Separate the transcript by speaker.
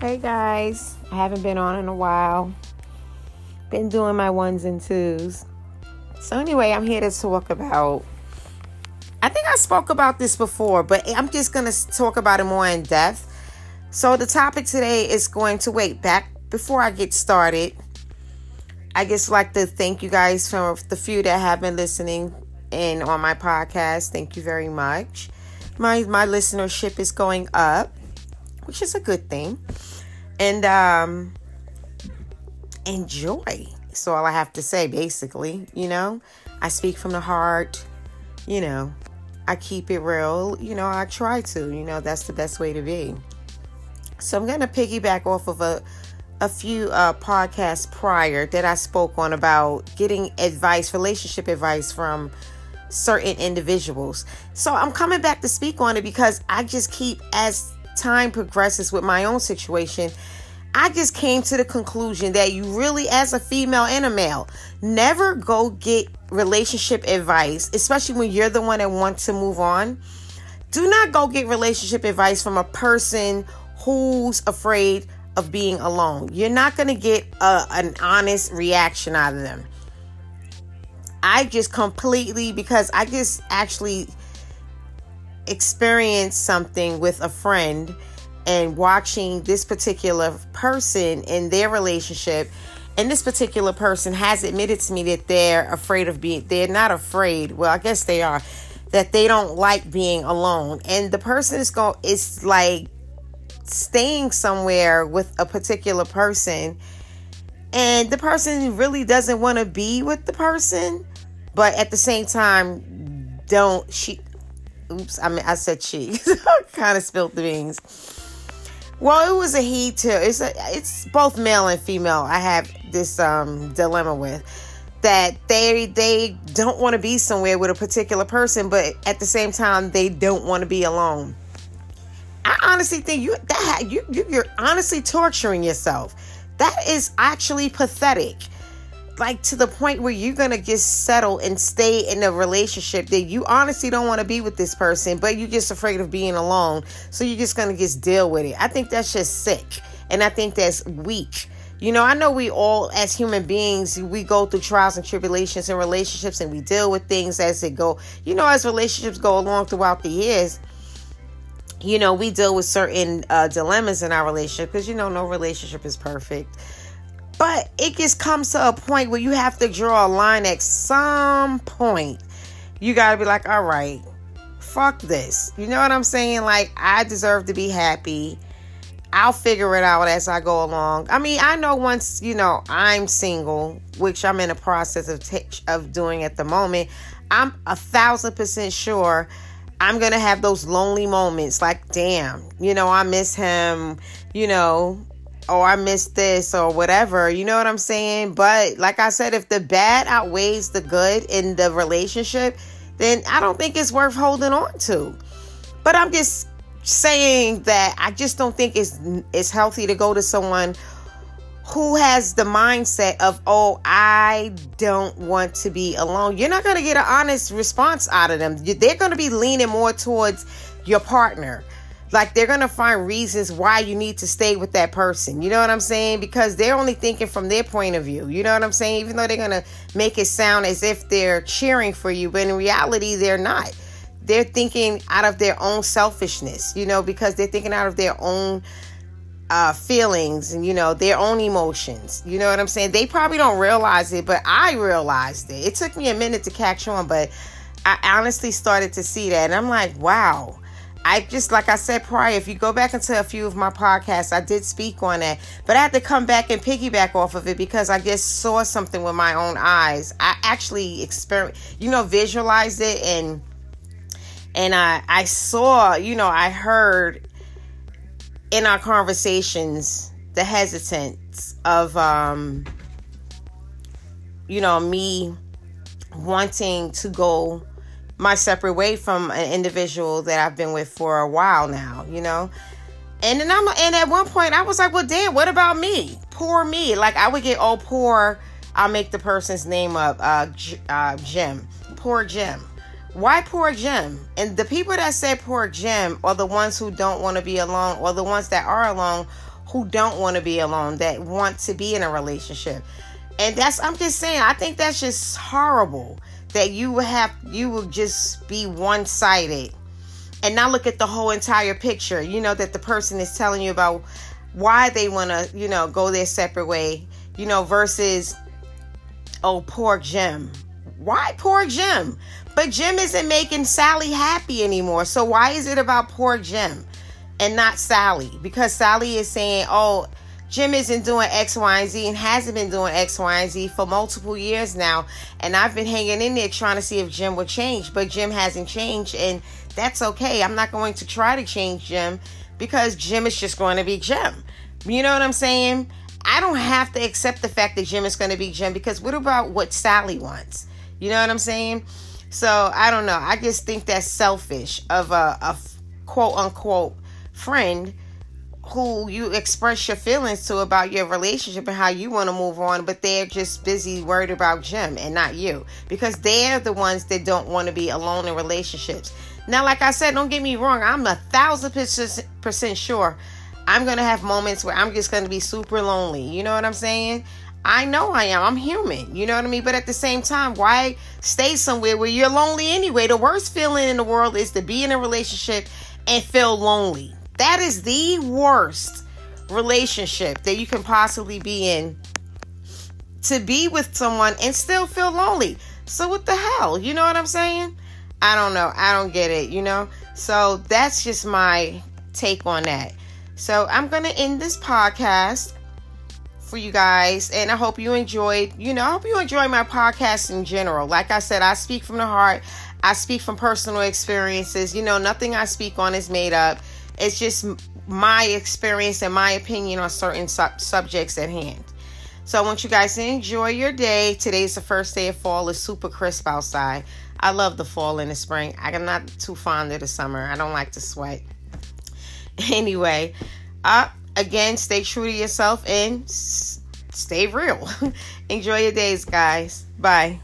Speaker 1: Hey guys, I haven't been on in a while. Been doing my ones and twos. So, anyway, I'm here to talk about. I think I spoke about this before, but I'm just going to talk about it more in depth. So, the topic today is going to wait back before I get started. I just like to thank you guys for the few that have been listening in on my podcast. Thank you very much. My my listenership is going up, which is a good thing. And um enjoy. So all I have to say basically, you know, I speak from the heart, you know. I keep it real, you know, I try to, you know, that's the best way to be. So I'm going to piggyback off of a a few uh, podcasts prior that I spoke on about getting advice, relationship advice from certain individuals. So I'm coming back to speak on it because I just keep, as time progresses with my own situation, I just came to the conclusion that you really, as a female and a male, never go get relationship advice, especially when you're the one that wants to move on. Do not go get relationship advice from a person who's afraid of being alone. You're not going to get a, an honest reaction out of them. I just completely, because I just actually experienced something with a friend and watching this particular person in their relationship and this particular person has admitted to me that they're afraid of being they're not afraid well i guess they are that they don't like being alone. And the person is going is like staying somewhere with a particular person and the person really doesn't want to be with the person but at the same time don't she oops i mean i said she. Kind of spilled the beans. Well it was a he too. It's a, it's both male and female i have this um dilemma with. That they they don't want to be somewhere with a particular person but at the same time they don't want to be alone. I honestly think you that you, you you're honestly torturing yourself. That is actually pathetic. Like to the point where you're gonna just settle and stay in a relationship that you honestly don't want to be with this person, but you're just afraid of being alone. So you're just gonna just deal with it. I think that's just sick. And I think that's weak. You know, I know we all, as human beings, we go through trials and tribulations in relationships and we deal with things as they go. You know, as relationships go along throughout the years you know, we deal with certain uh, dilemmas in our relationship because, you know, no relationship is perfect. But it just comes to a point where you have to draw a line at some point. You got to be like, all right, fuck this. You know what I'm saying? Like, I deserve to be happy. I'll figure it out as I go along. I mean, I know once, you know, I'm single, which I'm in the process of, t- of doing at the moment, I'm a thousand percent sure I'm going to have those lonely moments like, damn, you know, I miss him, you know, or I miss this or whatever. You know what I'm saying? But like I said, if the bad outweighs the good in the relationship, then I don't think it's worth holding on to. But I'm just saying that I just don't think it's it's healthy to go to someone who has the mindset of, oh, I don't want to be alone, you're not going to get an honest response out of them. They're going to be leaning more towards your partner. Like they're going to find reasons why you need to stay with that person. You know what I'm saying? Because they're only thinking from their point of view. You know what I'm saying? Even though they're going to make it sound as if they're cheering for you, but in reality, they're not. They're thinking out of their own selfishness, you know, because they're thinking out of their own uh, feelings and you know their own emotions. You know what I'm saying? They probably don't realize it, but I realized it. It took me a minute to catch on, but I honestly started to see that, and I'm like, wow. I just like I said prior, if you go back into a few of my podcasts, I did speak on that, but I had to come back and piggyback off of it because I just saw something with my own eyes. I actually experienced, you know, visualized it and and I I saw, you know, I heard in our conversations the hesitance of um you know me wanting to go my separate way from an individual that I've been with for a while now, you know. And then I'm and at one point I was like, well, damn, what about me? Poor me. Like I would get oh poor. I'll make the person's name up. Uh, uh Jim. Poor Jim why poor Jim? And the people that say poor Jim are the ones who don't want to be alone, or the ones that are alone who don't want to be alone, that want to be in a relationship. And that's I'm just saying, I think that's just horrible that you will have you will just be one-sided and not look at the whole entire picture. You know that the person is telling you about why they want to, you know, go their separate way, you know, versus oh, poor Jim. Why poor Jim? But Jim isn't making Sally happy anymore. So why is it about poor Jim and not Sally? Because Sally is saying, oh, Jim isn't doing X, Y, and Z and hasn't been doing X, Y, and Z for multiple years now. And I've been hanging in there trying to see if Jim would change, but Jim hasn't changed. And that's okay. I'm not going to try to change Jim because Jim is just going to be Jim. You know what I'm saying? I don't have to accept the fact that Jim is going to be Jim because what about what Sally wants? You know what I'm saying? So I don't know. I just think that's selfish of a, a quote unquote friend who you express your feelings to about your relationship and how you want to move on, but they're just busy worried about Jim and not you because they're the ones that don't want to be alone in relationships. Now, like I said, don't get me wrong, I'm a thousand percent sure I'm going to have moments where I'm just going to be super lonely. You know what I'm saying? I know I am. I'm human. You know what I mean? But at the same time, why stay somewhere where you're lonely anyway? The worst feeling in the world is to be in a relationship and feel lonely. That is the worst relationship that you can possibly be in. To be with someone and still feel lonely. So what the hell? You know what I'm saying? I don't know. I don't get it, you know? So that's just my take on that. So I'm going to end this podcast for you guys and i hope you enjoyed you know i hope you enjoy my podcast in general like i said i speak from the heart i speak from personal experiences you know nothing i speak on is made up it's just my experience and my opinion on certain subjects at hand. So i want you guys to enjoy your day. Today's the first day of fall. It's super crisp outside. I love the fall and the spring. I'm not too fond of the summer. I don't like to sweat. Anyway uh again, stay true to yourself and stay real. Enjoy your days, guys. Bye.